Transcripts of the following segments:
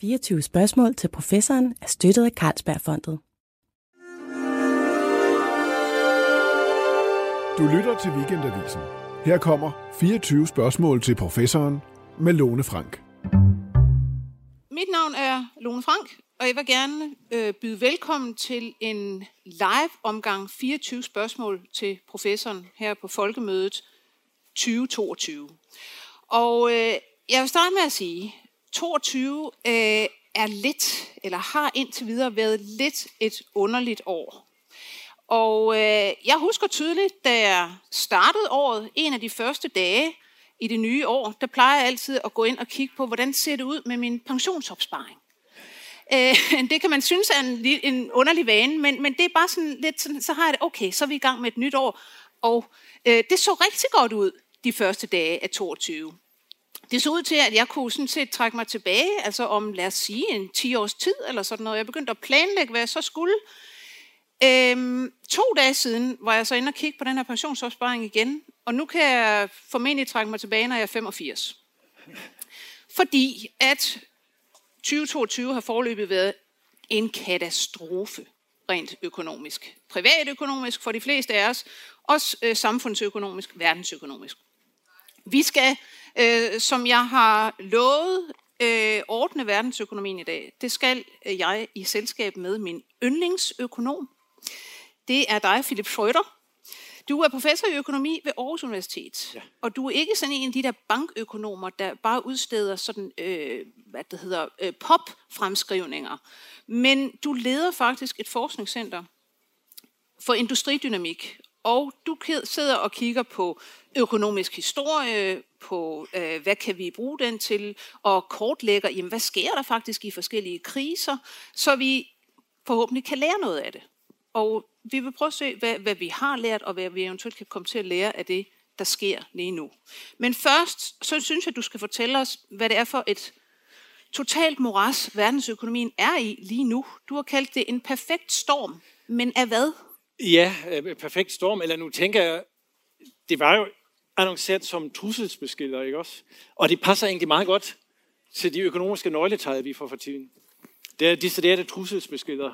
24 spørgsmål til professoren er støttet af Carlsbergfondet. Du lytter til Weekendavisen. Her kommer 24 spørgsmål til professoren med Lone Frank. Mit navn er Lone Frank, og jeg vil gerne øh, byde velkommen til en live omgang 24 spørgsmål til professoren her på Folkemødet 2022. Og øh, jeg vil starte med at sige, 22 øh, er lidt, eller har indtil videre været lidt et underligt år. Og øh, jeg husker tydeligt, da jeg startede året, en af de første dage i det nye år, der plejer jeg altid at gå ind og kigge på, hvordan ser det ud med min pensionsopsparing. Øh, det kan man synes er en, en underlig vane, men, men det er bare sådan lidt sådan, så har jeg det, okay, så er vi i gang med et nyt år. Og øh, det så rigtig godt ud de første dage af 22. Det så ud til, at jeg kunne sådan set trække mig tilbage, altså om, lad os sige, en 10 års tid eller sådan noget. Jeg begyndte at planlægge, hvad jeg så skulle. Øhm, to dage siden var jeg så inde og kigge på den her pensionsopsparing igen, og nu kan jeg formentlig trække mig tilbage, når jeg er 85. Fordi at 2022 har forløbet været en katastrofe rent økonomisk. Privatøkonomisk for de fleste af os, også øh, samfundsøkonomisk, verdensøkonomisk. Vi skal, øh, som jeg har lovet, øh, ordne verdensøkonomien i dag. Det skal jeg i selskab med min yndlingsøkonom. Det er dig, Philip Schröder. Du er professor i økonomi ved Aarhus Universitet, ja. og du er ikke sådan en af de der bankøkonomer, der bare udsteder sådan, øh, hvad det hedder, øh, pop-fremskrivninger. Men du leder faktisk et forskningscenter for industridynamik, og du sidder og kigger på økonomisk historie, på øh, hvad kan vi bruge den til, og kortlægger, jamen, hvad sker der faktisk i forskellige kriser, så vi forhåbentlig kan lære noget af det. Og vi vil prøve at se, hvad, hvad vi har lært, og hvad vi eventuelt kan komme til at lære af det, der sker lige nu. Men først, så synes jeg, du skal fortælle os, hvad det er for et totalt moras, verdensøkonomien er i lige nu. Du har kaldt det en perfekt storm, men af hvad? Ja, øh, perfekt storm, eller nu tænker jeg, det var jo annonceret som trusselsbeskeder, ikke også? Og det passer egentlig meget godt til de økonomiske nøgletegn, vi får for tiden. Det er disse der trusselsbeskeder,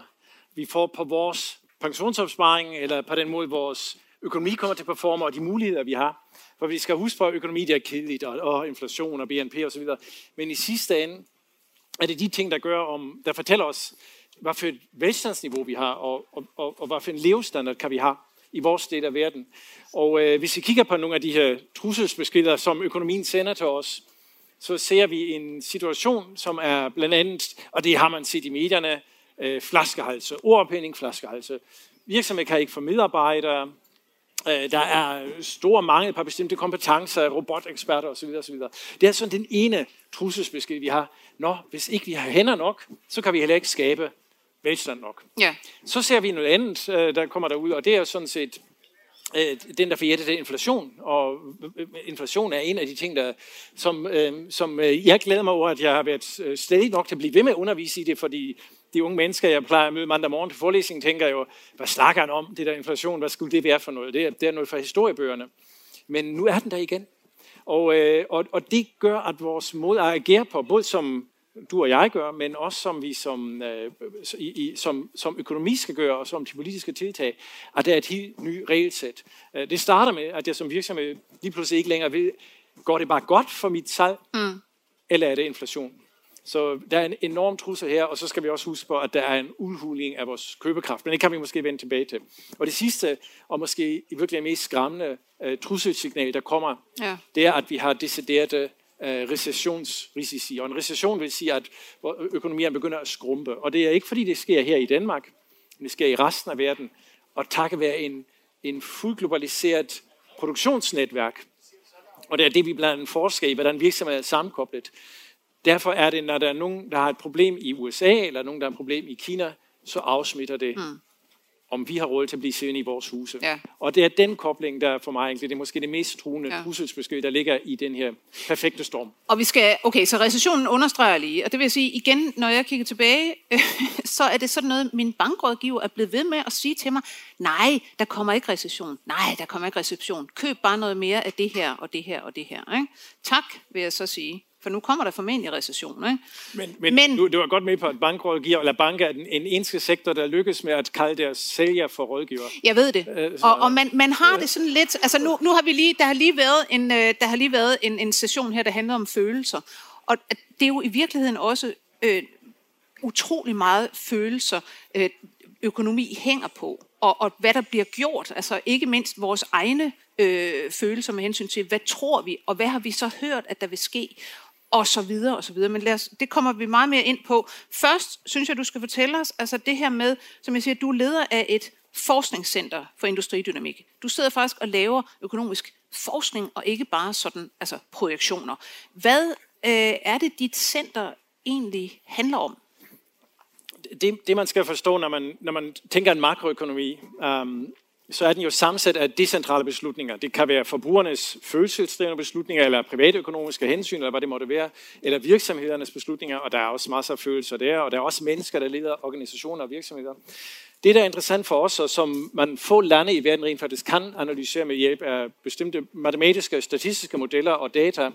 vi får på vores pensionsopsparing, eller på den måde, vores økonomi kommer til at performe, og de muligheder, vi har. For vi skal huske på, at økonomi det er kedeligt, og, og inflation og BNP osv. Men i sidste ende er det de ting, der gør om, der fortæller os, hvad for et velstandsniveau vi har, og, og, og, og hvad for en levestandard kan vi have i vores del af verden. Og øh, hvis vi kigger på nogle af de her trusselsbeskeder, som økonomien sender til os, så ser vi en situation, som er blandt andet, og det har man set i medierne, øh, flaskehalse, ordpending, flaskehalse. Virksomheder kan ikke få medarbejdere, øh, der er stor mangel på bestemte kompetencer, roboteksperter osv. osv. Det er sådan den ene trusselsbesked, vi har. Nå, hvis ikke vi har hænder nok, så kan vi heller ikke skabe velstand nok. Ja. Så ser vi noget andet, øh, der kommer derud, og det er sådan set øh, den, der forjætter, det er inflation. Og øh, inflation er en af de ting, der, som, som jeg glæder mig over, at jeg har været stadig nok til at blive ved med at undervise i det, fordi de unge mennesker, jeg plejer at møde mandag morgen til forelæsningen, tænker jo, hvad snakker han om, det der inflation, hvad skulle det være for noget? Det er, det er noget fra historiebøgerne. Men nu er den der igen. Og, og, og det gør, at vores måde at agere på, både som du og jeg gør, men også som vi som, øh, i, som, som økonomi skal gøre, og som de politiske tiltag, at det er et helt nyt regelsæt. Øh, det starter med, at jeg som virksomhed lige pludselig ikke længere ved, går det bare godt for mit salg, mm. eller er det inflation? Så der er en enorm trussel her, og så skal vi også huske på, at der er en udhuling af vores købekraft, men det kan vi måske vende tilbage til. Og det sidste, og måske i virkeligheden mest skræmmende uh, trusselsignal, der kommer, ja. det er, at vi har deciderede øh, recessionsrisici. Og en recession vil sige, at økonomien begynder at skrumpe. Og det er ikke fordi, det sker her i Danmark, men det sker i resten af verden. Og takket være en, en fuldt globaliseret produktionsnetværk. Og det er det, vi blandt andet forsker i, hvordan virksomheder er sammenkoblet. Derfor er det, når der er nogen, der har et problem i USA, eller nogen, der har et problem i Kina, så afsmitter det mm om vi har råd til at blive siddende i vores huse. Ja. Og det er den kobling, der for mig egentlig, det er måske det mest truende ja. trusselsbesked, der ligger i den her perfekte storm. Og vi skal, okay, så recessionen understreger lige, og det vil sige igen, når jeg kigger tilbage, så er det sådan noget, min bankrådgiver er blevet ved med at sige til mig, nej, der kommer ikke recession, nej, der kommer ikke recession, køb bare noget mere af det her og det her og det her. Ikke? Tak, vil jeg så sige. For nu kommer der formentlig recession. Ikke? Men, men, men du, du er godt med på, at bankrådgiver eller banker er en, en eneste sektor, der lykkes med at kalde deres sælger for rådgiver. Jeg ved det. Øh, og, og man, man har det sådan lidt, altså nu, nu har vi lige, der har lige været en, øh, der har lige været en, en session her, der handler om følelser. Og det er jo i virkeligheden også øh, utrolig meget følelser, øh, økonomi hænger på, og, og hvad der bliver gjort, altså ikke mindst vores egne øh, følelser med hensyn til, hvad tror vi, og hvad har vi så hørt, at der vil ske, og så videre, og så videre. Men lad os, det kommer vi meget mere ind på. Først synes jeg, du skal fortælle os, altså det her med, som jeg siger, du er leder af et forskningscenter for industridynamik. Du sidder faktisk og laver økonomisk forskning, og ikke bare sådan, altså projektioner. Hvad øh, er det, dit center egentlig handler om? Det, det man skal forstå, når man, når man tænker en makroøkonomi, um, så er den jo sammensat af decentrale beslutninger. Det kan være forbrugernes følelsesdrivende beslutninger, eller privatøkonomiske hensyn, eller hvad det måtte være, eller virksomhedernes beslutninger, og der er også masser af følelser der, og der er også mennesker, der leder organisationer og virksomheder. Det, der er interessant for os, og som man få lande i verden rent faktisk kan analysere med hjælp af bestemte matematiske og statistiske modeller og data,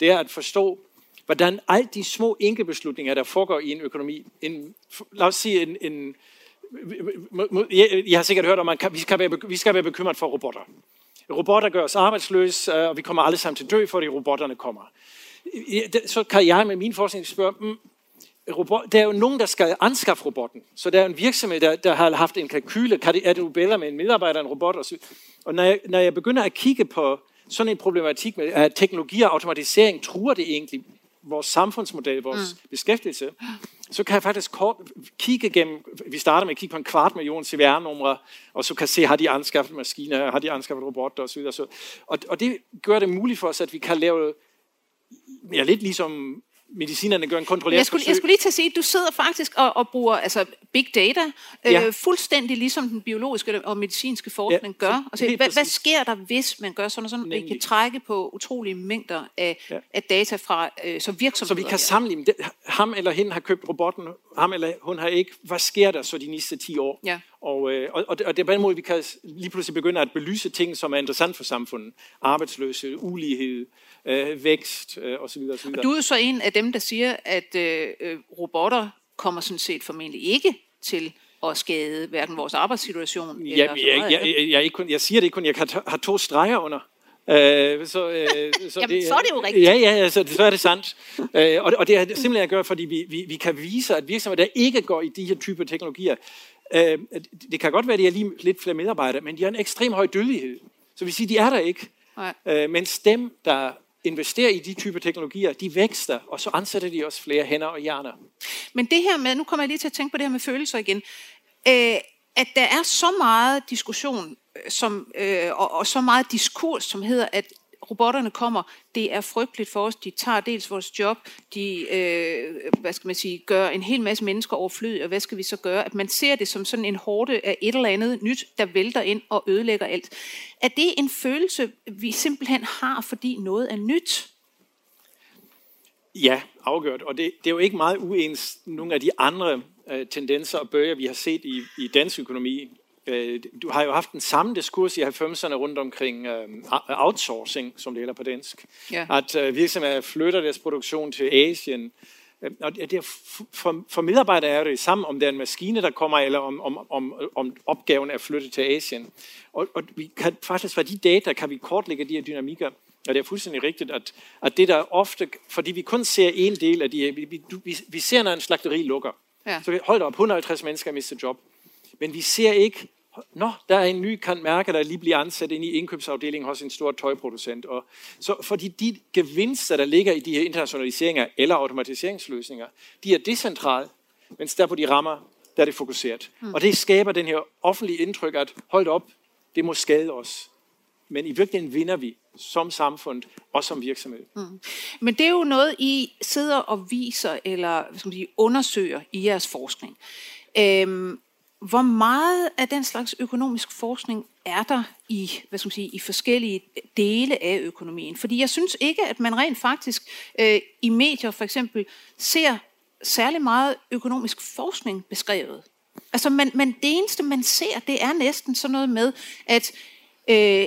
det er at forstå, hvordan alle de små enkeltbeslutninger, der foregår i en økonomi, en, lad os sige en, en jeg har sikkert hørt om, at vi skal være, vi skal være bekymret for robotter. Robotter gør os arbejdsløse, øh, og vi kommer alle sammen til dø, fordi robotterne kommer. Så kan jeg med min forskning spørge, mm, robot, der er jo nogen, der skal anskaffe robotten. Så der er en virksomhed, der, der har haft en kalkyle. Kan det, er det jo bedre med en medarbejder en robot? Og, så, og når, jeg, når jeg begynder at kigge på sådan en problematik med at teknologi og automatisering, truer det egentlig vores samfundsmodel, vores mm. beskæftigelse, så kan jeg faktisk kort kigge gennem, vi starter med at kigge på en kvart million CVR-numre, og så kan se, har de anskaffet maskiner, har de anskaffet robotter osv. Og, og det gør det muligt for os, at vi kan lave, ja, lidt ligesom medicinerne gør en kontrolleret jeg skulle, jeg skulle lige til at sige, at du sidder faktisk og, og bruger altså big data, øh, ja. fuldstændig ligesom den biologiske og medicinske forskning ja, gør. Altså, hvad, hvad sker der, hvis man gør sådan og sådan, at vi kan trække på utrolige mængder af, ja. af data fra øh, så virksomheder? Så vi kan sammenligne, det, ham eller hende har købt robotten, ham eller hun har ikke. Hvad sker der så de næste 10 år? Ja. Og, øh, og, og det er på den måde, vi kan lige pludselig begynde at belyse ting, som er interessant for samfundet. Arbejdsløshed, ulighed, øh, vækst øh, osv. osv. Og du er jo så en af dem, der siger, at øh, øh, robotter kommer sådan set formentlig ikke til at skade hverken vores arbejdssituation ja, eller jeg, jeg, jeg, jeg, ikke kun, jeg siger det ikke kun, jeg har to streger under. Øh, så, øh, så, Jamen, det, så er det jo rigtigt. Ja, ja, så, så er det sandt. øh, og, og det er simpelthen at gøre, fordi vi, vi, vi kan vise, at virksomheder, der ikke går i de her typer teknologier, øh, det kan godt være, at de er lige lidt flere medarbejdere, men de har en ekstrem høj dødelighed. Så vi siger, de er der ikke. Nej. Øh, mens dem, der investerer i de typer teknologier, de vækster, og så ansætter de også flere hænder og hjerner. Men det her med, nu kommer jeg lige til at tænke på det her med følelser igen, øh, at der er så meget diskussion øh, som, øh, og, og så meget diskurs, som hedder, at robotterne kommer, det er frygteligt for os. De tager dels vores job, de øh, hvad skal man sige, gør en hel masse mennesker overflødige, og hvad skal vi så gøre? At man ser det som sådan en hårde af et eller andet nyt, der vælter ind og ødelægger alt. Er det en følelse, vi simpelthen har, fordi noget er nyt? Ja, afgjort. Og det, det er jo ikke meget uens nogle af de andre øh, tendenser og bøger, vi har set i, i dansk økonomi. Øh, du har jo haft den samme diskurs i 90'erne rundt omkring øh, outsourcing, som det hedder på dansk. Ja. At øh, virksomheder flytter deres produktion til Asien. Og det er, for, for medarbejdere er det samme, om det er en maskine, der kommer, eller om, om, om, om opgaven er flyttet til Asien. Og, og vi kan faktisk fra de data, kan vi kortlægge de her dynamikker. Og det er fuldstændig rigtigt, at, at det der ofte, fordi vi kun ser en del af de her, vi, vi, vi ser, når en slagteri lukker. Ja. Så hold op, 150 mennesker mister job. Men vi ser ikke, Nå, der er en ny kan mærke, der lige bliver ansat ind i indkøbsafdelingen hos en stor tøjproducent. Og så fordi de gevinster, der ligger i de her internationaliseringer eller automatiseringsløsninger, de er decentrale, mens der på de rammer, der er det fokuseret. Mm. Og det skaber den her offentlige indtryk, at hold op, det må skade os. Men i virkeligheden vinder vi som samfund og som virksomhed. Mm. Men det er jo noget, I sidder og viser eller hvad skal man sige, undersøger i jeres forskning. Øhm, hvor meget af den slags økonomisk forskning er der i, hvad skal man sige, i forskellige dele af økonomien? Fordi jeg synes ikke, at man rent faktisk øh, i medier for eksempel ser særlig meget økonomisk forskning beskrevet. Altså, man, man, det eneste, man ser, det er næsten sådan noget med, at øh,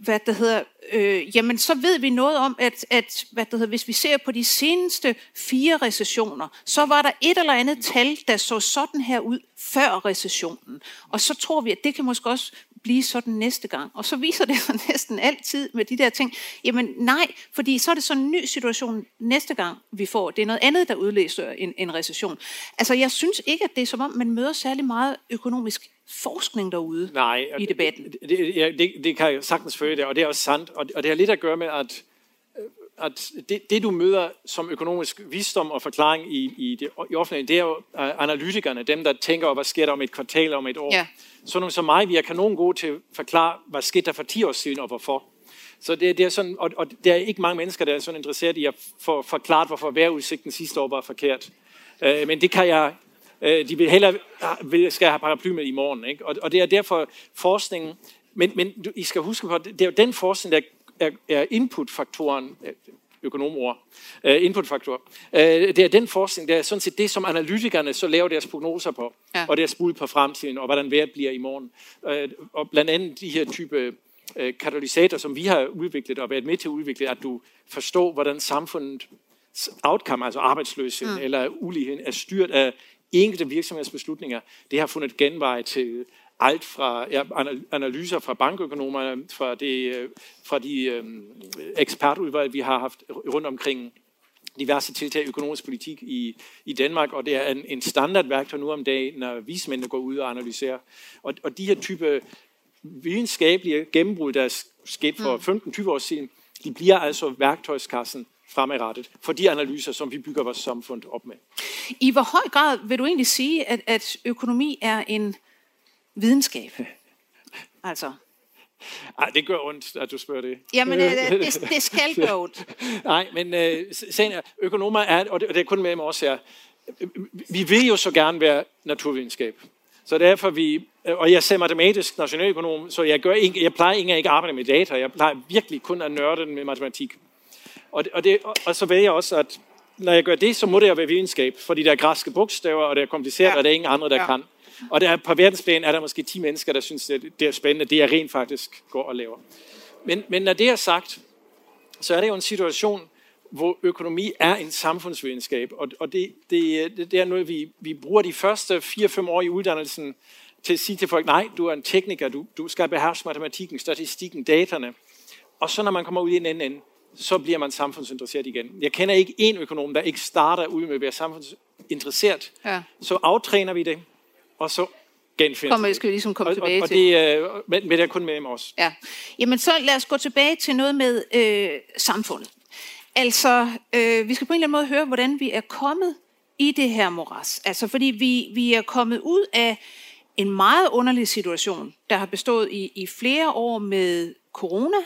hvad det hedder, øh, jamen så ved vi noget om, at, at hvad det hedder, hvis vi ser på de seneste fire recessioner, så var der et eller andet tal, der så sådan her ud før recessionen. Og så tror vi, at det kan måske også blive sådan næste gang. Og så viser det sig næsten altid med de der ting, jamen nej, fordi så er det sådan en ny situation næste gang, vi får. Det er noget andet, der udløser en, en recession. Altså jeg synes ikke, at det er som om, man møder særlig meget økonomisk forskning derude Nej, i debatten. Det, det, det, det kan jeg sagtens følge det, og det er også sandt. Og, og det har lidt at gøre med, at, at det, det du møder som økonomisk visdom og forklaring i, i det i offentlige, det er jo analytikerne, dem der tænker hvad sker der om et kvartal, om et år. Ja. Så nogle som mig, vi er kanon gode til at forklare, hvad skete der for 10 år siden og hvorfor. Så det, det er sådan, og, og der er ikke mange mennesker, der er sådan interesseret i at få forklaret, hvorfor vejrudsigten sidste år var forkert. Øh, men det kan jeg Øh, de vil hellere vil, skal have paraply med i morgen. Ikke? Og, og det er derfor forskningen, men, men I skal huske på, det er jo den forskning, der er, er inputfaktoren, øh, økonomord, uh, inputfaktor. Uh, det er den forskning, der er sådan set det, som analytikerne så laver deres prognoser på, ja. og deres bud på fremtiden, og hvordan vejret bliver i morgen. Uh, og blandt andet de her type uh, katalysatorer, som vi har udviklet og været med til at udvikle, at du forstår, hvordan samfundet outcome, altså arbejdsløshed mm. eller ulighed, er styrt af enkelte virksomhedsbeslutninger, det har fundet genvej til alt fra ja, analyser fra bankøkonomer, fra, det, øh, fra de øh, ekspertudvalg, vi har haft rundt omkring diverse tiltag i økonomisk politik i, i Danmark, og det er en, en standardværktøj nu om dagen, når vismændene går ud og analyserer. Og, og de her type videnskabelige gennembrud, der er sket for 15-20 mm. år siden, de bliver altså værktøjskassen fremadrettet for de analyser, som vi bygger vores samfund op med. I hvor høj grad vil du egentlig sige, at, at økonomi er en videnskab? altså. Ej, det gør ondt, at du spørger det. Jamen, øh, det, det skal gøre ondt. Nej, men øh, sagen er, økonomer er, og det, og det er kun med mig også her, vi vil jo så gerne være naturvidenskab. Så derfor vi, og jeg er matematisk nationaløkonom, så jeg, gør ikke, jeg plejer ikke at ikke arbejde med data. Jeg plejer virkelig kun at nørde med matematik. Og, og, det, og så ved jeg også, at når jeg gør det, så må det jo være videnskab, fordi der er græske bogstaver, og det er kompliceret, ja. og der er ingen andre, der ja. kan. Og der, på verdensplan er der måske 10 mennesker, der synes, det, det er spændende, det jeg rent faktisk går og laver. Men, men når det er sagt, så er det jo en situation, hvor økonomi er en samfundsvidenskab, og, og det, det, det, det er noget, vi, vi bruger de første 4-5 år i uddannelsen til at sige til folk, nej, du er en tekniker, du, du skal beherske matematikken, statistikken, dataene. Og så når man kommer ud i en anden ende, så bliver man samfundsinteresseret igen. Jeg kender ikke en økonom, der ikke starter ud med at være samfundsinteresseret. Ja. Så aftræner vi det, og så genfinder Kommer, skal vi ligesom komme og, tilbage og, og til. det, øh, men, men det er kun med mig også. Ja. Jamen så lad os gå tilbage til noget med øh, samfundet. Altså, øh, vi skal på en eller anden måde høre, hvordan vi er kommet i det her moras. Altså, fordi vi, vi er kommet ud af en meget underlig situation, der har bestået i, i flere år med corona,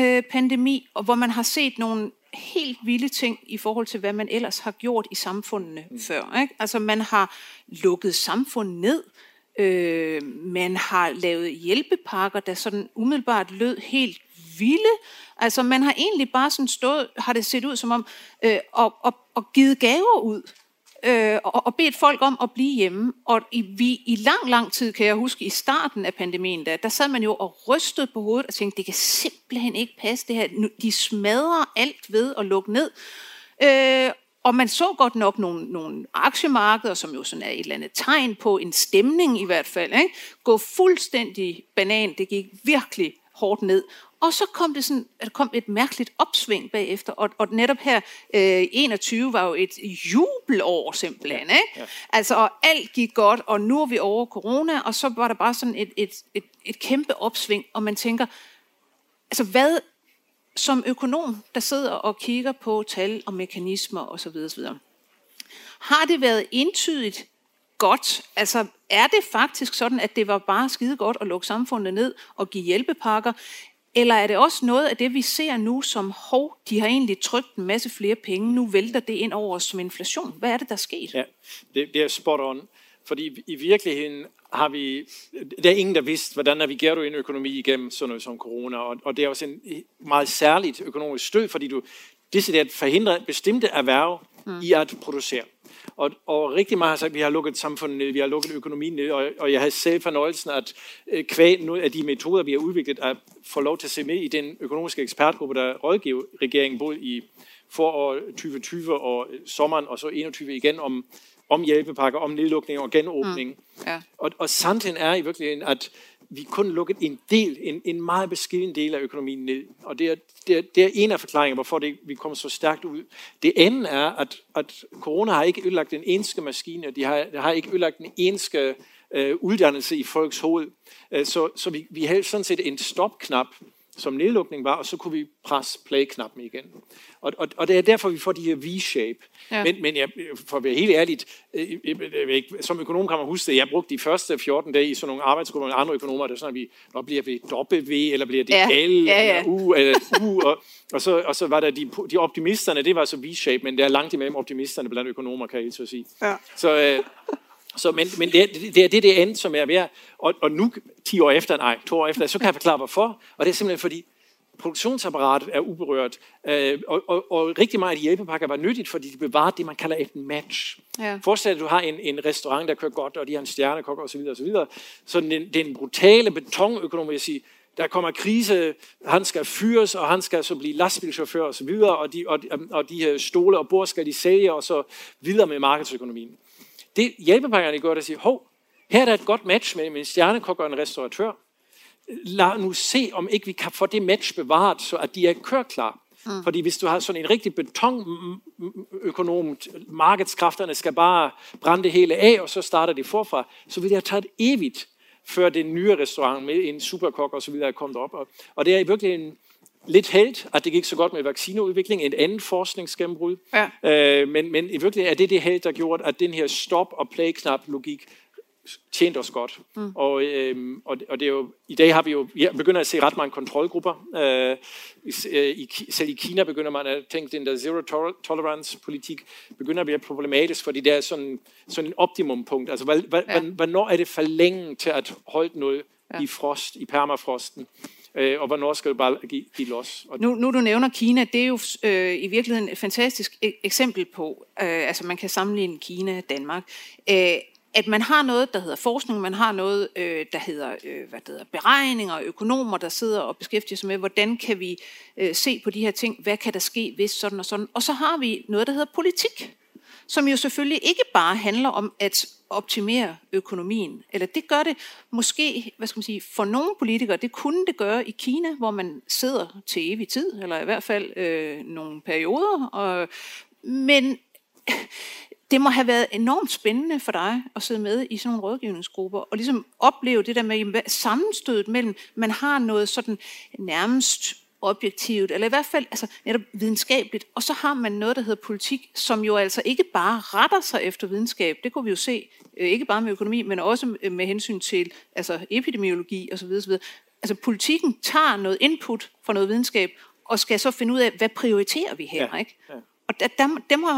øh, pandemi, og hvor man har set nogle helt vilde ting i forhold til, hvad man ellers har gjort i samfundene mm. før. Ikke? Altså man har lukket samfundet ned, øh, man har lavet hjælpepakker, der sådan umiddelbart lød helt vilde. Altså man har egentlig bare sådan stået, har det set ud som om, øh, og, og, og givet gaver ud øh, og, og bedt folk om at blive hjemme. Og i, vi, i lang, lang tid, kan jeg huske, i starten af pandemien, der, der sad man jo og rystede på hovedet og tænkte, det kan simpelthen ikke passe det her. De smadrer alt ved at lukke ned. Øh, og man så godt nok nogle, nogle aktiemarkeder, som jo sådan er et eller andet tegn på en stemning i hvert fald, ikke? gå fuldstændig banan. Det gik virkelig hårdt ned. Og så kom det sådan, at der kom et mærkeligt opsving bagefter, og, og netop her, øh, 21 var jo et jubelår simpelthen, ikke? Ja. Altså, og alt gik godt, og nu er vi over corona, og så var der bare sådan et, et, et, et kæmpe opsving, og man tænker, altså hvad som økonom, der sidder og kigger på tal og mekanismer osv., osv., har det været entydigt godt? Altså, er det faktisk sådan, at det var bare skide godt at lukke samfundet ned og give hjælpepakker? Eller er det også noget af det, vi ser nu som, hov, de har egentlig trykt en masse flere penge, nu vælter det ind over os som inflation? Hvad er det, der er sket? Ja, det, det er spot on. Fordi i virkeligheden har vi, der er ingen, der vidste, hvordan navigerer du en økonomi igennem sådan noget som corona, og, og det er også en meget særligt økonomisk stød, fordi du decideret forhindrer bestemte erhverv mm. i at producere. Og, og rigtig meget har sagt, at vi har lukket samfundet ned, vi har lukket økonomien ned, og, og jeg havde selv fornøjelsen at øh, kvæg nogle af de metoder, vi har udviklet, at få lov til at se med i den økonomiske ekspertgruppe, der rådgiver regeringen både i forår 2020 og sommeren, og så 21 igen om, om hjælpepakker, om nedlukning og genåbning. Mm. Ja. Og, og sandheden er i virkeligheden, at vi kun lukket en del, en, en meget beskeden del af økonomien ned. Og det er, det er, det er en af forklaringerne, hvorfor det, vi kommer så stærkt ud. Det andet er, at, at corona har ikke ødelagt den eneste maskine, de har, de har ikke ødelagt den eneste øh, uddannelse i folks hoved. Øh, så, så vi, vi har sådan set en stopknap, som nedlukning var, og så kunne vi presse play-knappen igen. Og, og, og det er derfor, vi får de her V-shape. Ja. Men, men jeg, for at være helt ærligt, jeg, jeg, jeg, som økonom kan man huske det, jeg brugte de første 14 dage i sådan nogle arbejdsgrupper med andre økonomer, der sådan, at vi, når bliver vi W, eller bliver det ja. L, ja, ja. eller U, eller U, og, og, så, og så var der de, de optimisterne, det var så V-shape, men det er langt imellem optimisterne blandt økonomer, kan jeg så sige. Ja. Så, øh, så, men men det, det, det er det, det andet, som er ved og, og nu, 10 år efter, nej, to år efter, så kan jeg forklare, hvorfor. Og det er simpelthen fordi, produktionsapparatet er uberørt, øh, og, og, og rigtig meget af de hjælpepakker var nyttigt, fordi de bevarede det, man kalder et match. Ja. Forestil dig, at du har en, en restaurant, der kører godt, og de har en stjernekok osv. osv. Så den, den brutale betonøkonom vil sige, der kommer krise, han skal fyres, og han skal så blive lastbilchauffør osv., og, og, de, og, og de her stole og bord skal de sælge, og så videre med markedsøkonomien. Det hjælpepakkerne gør, der siger, hov, her er der et godt match mellem en stjernekok og en restauratør. Lad nu se, om ikke vi kan få det match bevaret, så at de er kørklar. Mm. Fordi hvis du har sådan en rigtig betonøkonom, markedskræfterne skal bare brænde det hele af, og så starter det forfra, så vil det have taget evigt, før den nye restaurant med en superkok og så videre er kommet op. Og det er i virkeligheden lidt held, at det gik så godt med vaccineudvikling, en anden forskningsgennembrud. Ja. Øh, men, men i virkeligheden er det det held, der gjorde, at den her stop- og play-knap-logik tjent os godt. Mm. Og, øh, og, og det er jo, i dag har vi jo vi begynder at se ret mange kontrolgrupper. Øh, i, selv i Kina begynder man at tænke, den der zero tolerance politik begynder at blive problematisk, fordi det er sådan, sådan en optimumpunkt. Altså, hvad, ja. hvornår er det for længe til at holde noget ja. i frost, i permafrosten? Øh, og hvornår skal du bare give, give los? Og nu, nu du nævner Kina, det er jo øh, i virkeligheden et fantastisk e- eksempel på, øh, altså man kan sammenligne Kina og Danmark, øh, at man har noget, der hedder forskning, man har noget, øh, der hedder øh, hvad det hedder, beregninger, økonomer, der sidder og beskæftiger sig med, hvordan kan vi øh, se på de her ting, hvad kan der ske, hvis sådan og sådan. Og så har vi noget, der hedder politik, som jo selvfølgelig ikke bare handler om at optimere økonomien. Eller det gør det måske, hvad skal man sige, for nogle politikere, det kunne det gøre i Kina, hvor man sidder til evig tid, eller i hvert fald øh, nogle perioder. Og, men det må have været enormt spændende for dig at sidde med i sådan nogle rådgivningsgrupper, og ligesom opleve det der med sammenstødet mellem, man har noget sådan nærmest objektivt, eller i hvert fald altså, netop videnskabeligt, og så har man noget, der hedder politik, som jo altså ikke bare retter sig efter videnskab, det kunne vi jo se, øh, ikke bare med økonomi, men også med hensyn til altså, epidemiologi osv. osv. Altså politikken tager noget input fra noget videnskab, og skal så finde ud af, hvad prioriterer vi her, ja. ikke? Ja. Og der, der, der må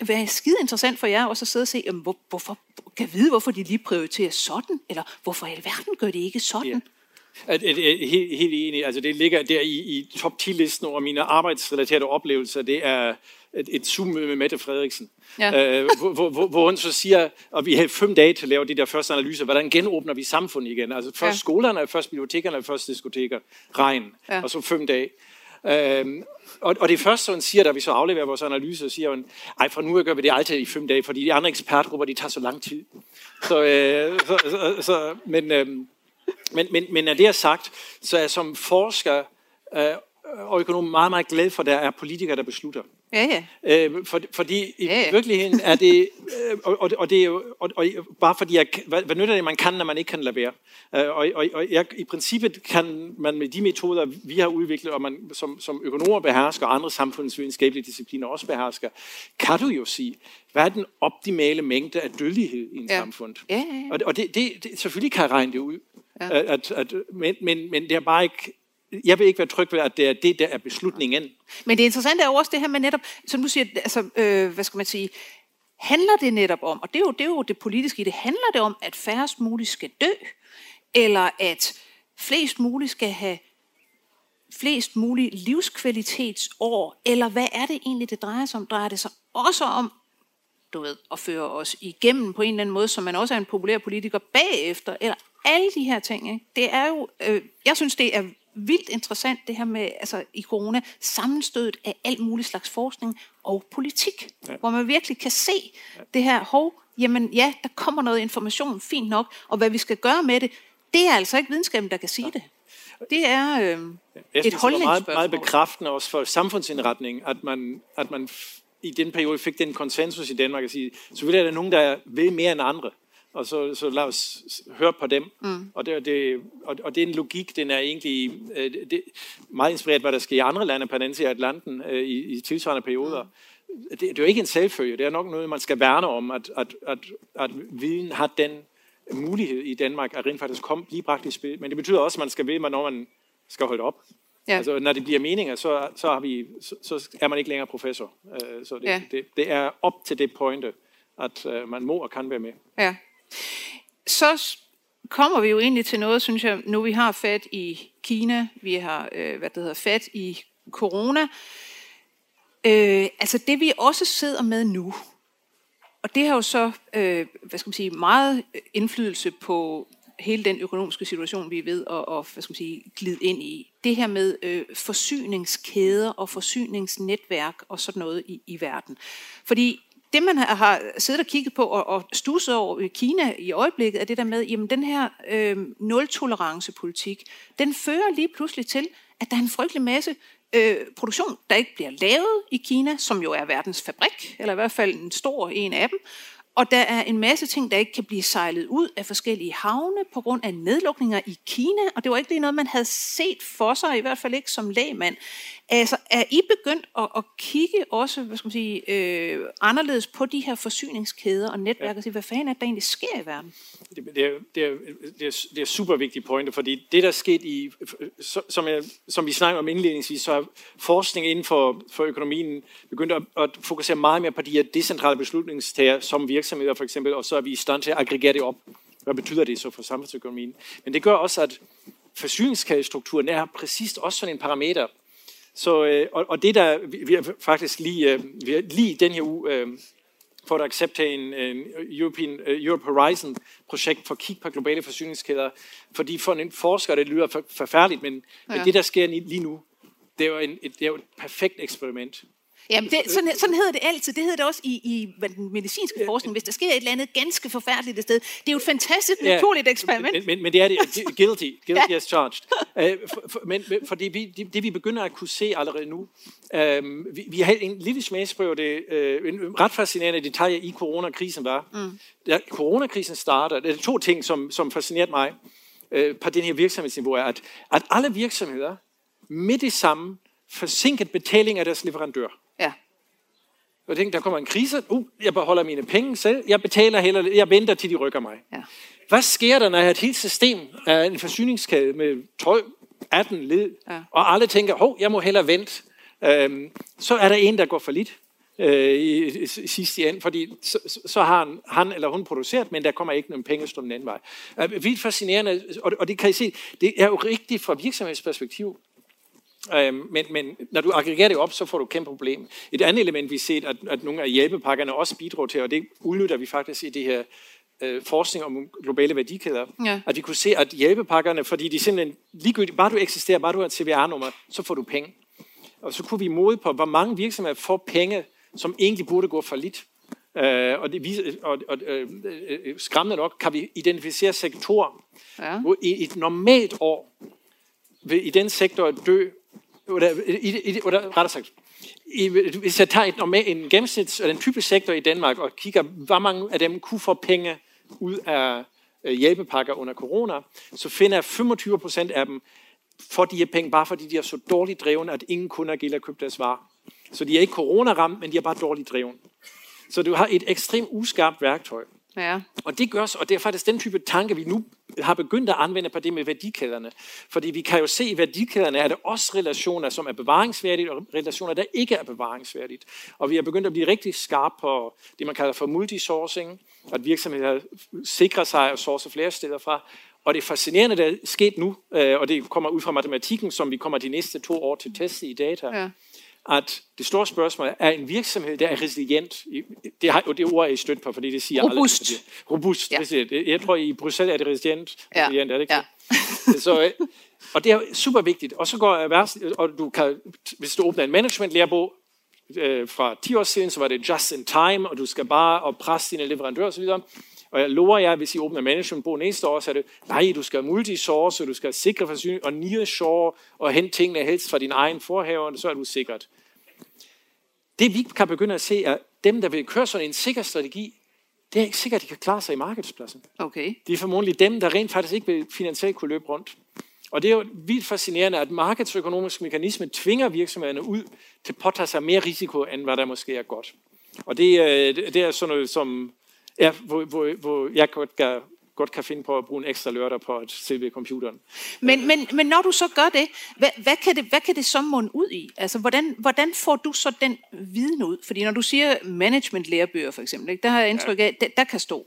være skide interessant for jer også at sidde og se, jamen, hvor, hvorfor, kan vide, hvorfor de lige prioriterer sådan, eller hvorfor i alverden gør de ikke sådan? At, at, at, helt, helt enig. Altså, det ligger der i, i top 10-listen over mine arbejdsrelaterede oplevelser. Det er et, et Zoom-møde med Mette Frederiksen. Ja. Øh, hvor, hvor, hvor hun så siger, at vi har fem dage til at lave de der første analyser. Hvordan genåbner vi samfundet igen? Altså først ja. skolerne, først bibliotekerne, først diskoteker. Regn. Ja. Og så fem dage. Øhm, og, og det første, hun siger, da vi så afleverer vores analyse, siger hun, ej, fra nu gør vi det altid i fem dage, fordi de andre ekspertgrupper, de tager så lang tid. Så, øh, så, så, så men, øh, men, men, men når det er sagt, så er jeg som forsker øh, og økonom meget, meget glad for, at der er politikere, der beslutter. Ja, ja. Øh, for, fordi i ja, ja. virkeligheden er det, øh, og, og, det er jo, og, og, bare fordi, jeg, hvad, hvad nytter det, man kan, når man ikke kan lade være? Øh, og og, og jeg, i princippet kan man med de metoder, vi har udviklet, og man som, som økonomer behersker, og andre samfundsvidenskabelige discipliner også behersker, kan du jo sige, hvad er den optimale mængde af dødelighed i en ja. samfund? Ja, ja, ja. Og, og det, det, det, selvfølgelig kan jeg regne det ud. Ja. At, at, men, men, men det er bare ikke jeg vil ikke være tryg ved, at det er det, der er beslutningen. Men det interessante er jo også det her med netop, som du siger, altså, øh, hvad skal man sige, handler det netop om, og det er, jo, det er jo det politiske i det, handler det om, at færrest muligt skal dø, eller at flest muligt skal have flest muligt livskvalitetsår, eller hvad er det egentlig, det drejer sig om? Drejer det sig også om du ved, at føre os igennem på en eller anden måde, som man også er en populær politiker bagefter, eller alle de her ting. Ikke? Det er jo, øh, jeg synes, det er vildt interessant, det her med, altså i corona, sammenstødet af alt muligt slags forskning og politik, ja. hvor man virkelig kan se ja. det her, hov, jamen ja, der kommer noget information, fint nok, og hvad vi skal gøre med det, det er altså ikke videnskaben, der kan sige ja. det. Det er øh, jeg et holdningsspørgsmål. meget, meget bekræftende også for samfundsindretning, at man, at man i den periode fik den konsensus i Danmark at sige, så vil der nogen, der vil mere end andre og så, så lad os høre på dem. Mm. Og, det, det, og, og det er en logik, den er egentlig øh, det, meget inspireret, hvad der sker i andre lande på den anden side af Atlanten øh, i, i tilsvarende perioder. Mm. Det, det er jo ikke en selvfølge, det er nok noget, man skal værne om, at, at, at, at viden har den mulighed i Danmark, at rent faktisk komme lige bragt i spil. Men det betyder også, at man skal ved, når man skal holde op. Ja. Altså, når det bliver meninger, så, så, har vi, så, så er man ikke længere professor. Uh, så det, ja. det, det er op til det pointe, at uh, man må og kan være med. Ja. Så kommer vi jo egentlig til noget, synes jeg, nu vi har fat i Kina, vi har øh, hvad det hedder, fat i corona. Øh, altså det vi også sidder med nu, og det har jo så øh, hvad skal man sige, meget indflydelse på hele den økonomiske situation, vi er ved at og, hvad skal man sige, glide ind i. Det her med øh, forsyningskæder og forsyningsnetværk og sådan noget i, i verden. Fordi det, man har siddet og kigget på og, og stusset over i Kina i øjeblikket, er det der med, jamen den her øh, nul-tolerance-politik, den fører lige pludselig til, at der er en frygtelig masse øh, produktion, der ikke bliver lavet i Kina, som jo er verdens fabrik, eller i hvert fald en stor en af dem, og der er en masse ting, der ikke kan blive sejlet ud af forskellige havne på grund af nedlukninger i Kina, og det var ikke lige noget, man havde set for sig, i hvert fald ikke som lægmand. Altså, er I begyndt at, at kigge også, hvad skal man sige, øh, anderledes på de her forsyningskæder og netværk, ja. og sige, hvad fanden er der egentlig sker i verden? Det, det, er, det, er, det, er, det er super vigtige pointe, fordi det, der er sket i, som, jeg, som vi snakker om indledningsvis, så er forskning inden for, for økonomien begyndt at, at fokusere meget mere på de her decentrale beslutningstager, som virksomheder for eksempel, og så er vi i stand til at aggregere det op. Hvad betyder det så for samfundsøkonomien? Men det gør også, at forsyningskædestrukturen er præcis også sådan en parameter, så, øh, og, og det der, vi, vi har faktisk lige, øh, vi har lige den her uge øh, fået accept af en, en European, uh, Europe Horizon projekt for at kigge på globale forsyningskæder, fordi for en forsker, det lyder for, forfærdeligt, men, ja. men det der sker lige nu, det er jo, en, et, det er jo et perfekt eksperiment. Jamen, det, sådan, sådan hedder det altid. Det hedder det også i, i den medicinske ja, forskning. Hvis der sker et eller andet ganske forfærdeligt sted. Det er jo et fantastisk ja, naturligt eksperiment. Men, men, men det er det. Guilty. Guilty as charged. Uh, for, for, men fordi vi, det, det, vi begynder at kunne se allerede nu, uh, vi, vi har en lille smagsprøve, det uh, en ret fascinerende detalje i coronakrisen var. Mm. Da coronakrisen starter, det er to ting, som, som fascinerede mig uh, på den her virksomhedsniveau, er, at, at alle virksomheder med det samme forsinket betaling af deres leverandør. Ja. Jeg tænkte, der kommer en krise. Uh, jeg beholder mine penge selv. Jeg betaler heller, jeg venter til de rykker mig. Ja. Hvad sker der, når jeg har et helt system af en forsyningskæde med 12, 18 led, ja. og alle tænker, hov, jeg må hellere vente. Øhm, så er der en, der går for lidt øh, i, i, i sidste ende, fordi så, så har han, han eller hun produceret, men der kommer ikke nogen penge den anden vej. Øh, vildt fascinerende, og, og det kan I se, det er jo rigtigt fra virksomhedsperspektiv. Øhm, men, men når du aggregerer det op, så får du et kæmpe problem. Et andet element, vi har set, at, at nogle af hjælpepakkerne også bidrager til, og det udnytter vi faktisk i det her øh, forskning om globale værdikæder, ja. at vi kunne se, at hjælpepakkerne, fordi de simpelthen ligegyldigt, bare du eksisterer, bare du har et CVR-nummer, så får du penge. Og så kunne vi måle på, hvor mange virksomheder får penge, som egentlig burde gå for lidt. Øh, og det viser, og, og øh, øh, skræmmende nok kan vi identificere sektorer, ja. hvor i et normalt år vil i den sektor dø eller, oder rettere sagt, hvis jeg tager et, en gennemsnits, eller en typisk sektor i Danmark, og kigger, hvor mange af dem kunne få penge ud af øh, hjælpepakker under corona, så finder jeg 25 procent af dem for de her penge, bare fordi de er så dårligt drevet, at ingen kunder gælder købe deres varer. Så de er ikke corona-ramt, men de er bare dårligt drevet. Så du har et ekstremt uskarpt værktøj. Ja. Og det gør og det er faktisk den type tanke, vi nu har begyndt at anvende på det med værdikæderne. Fordi vi kan jo se, at i værdikæderne er det også relationer, som er bevaringsværdige, og relationer, der ikke er bevaringsværdigt. Og vi har begyndt at blive rigtig skarpe på det, man kalder for multisourcing, at virksomheder sikrer sig og sourcer flere steder fra. Og det er fascinerende, der er sket nu, øh, og det kommer ud fra matematikken, som vi kommer de næste to år til teste i data, ja. At det store spørgsmål er, en virksomhed, der er resilient? Det, har, det ord er I stødt på, fordi det siger Robust. Alle, Robust, ja. det. Jeg tror, i Bruxelles er det resilient. Ja. resilient er det ikke Ja. Så, og det er super vigtigt. Og så går erhvervs, og du kan, hvis du åbner en management-lærebog, øh, fra 10 år siden, så var det just in time, og du skal bare og presse dine leverandører osv. Og jeg lover jer, hvis I åbner managementbog næste år, så er det, nej, du skal multisource, du skal sikre forsyning, og nearshore, og hente tingene helst fra din egen forhaver, så er du sikkert. Det vi kan begynde at se, er, dem, der vil køre sådan en sikker strategi, det er ikke sikkert, at de kan klare sig i markedspladsen. Okay. Det er formodentlig dem, der rent faktisk ikke vil finansielt kunne løbe rundt. Og det er jo vildt fascinerende, at markedsøkonomisk mekanisme tvinger virksomhederne ud til at påtage sig mere risiko, end hvad der måske er godt. Og det, øh, det er sådan noget, som, ja, hvor, hvor, hvor jeg godt kan, godt kan finde på at bruge en ekstra lørdag på at se ved computeren. Men, men, men når du så gør det, hvad, hvad, kan det, hvad kan det så munde ud i? Altså, hvordan, hvordan får du så den viden ud? Fordi når du siger management-lærebøger for eksempel, ikke, der har jeg indtryk af, der, der kan stå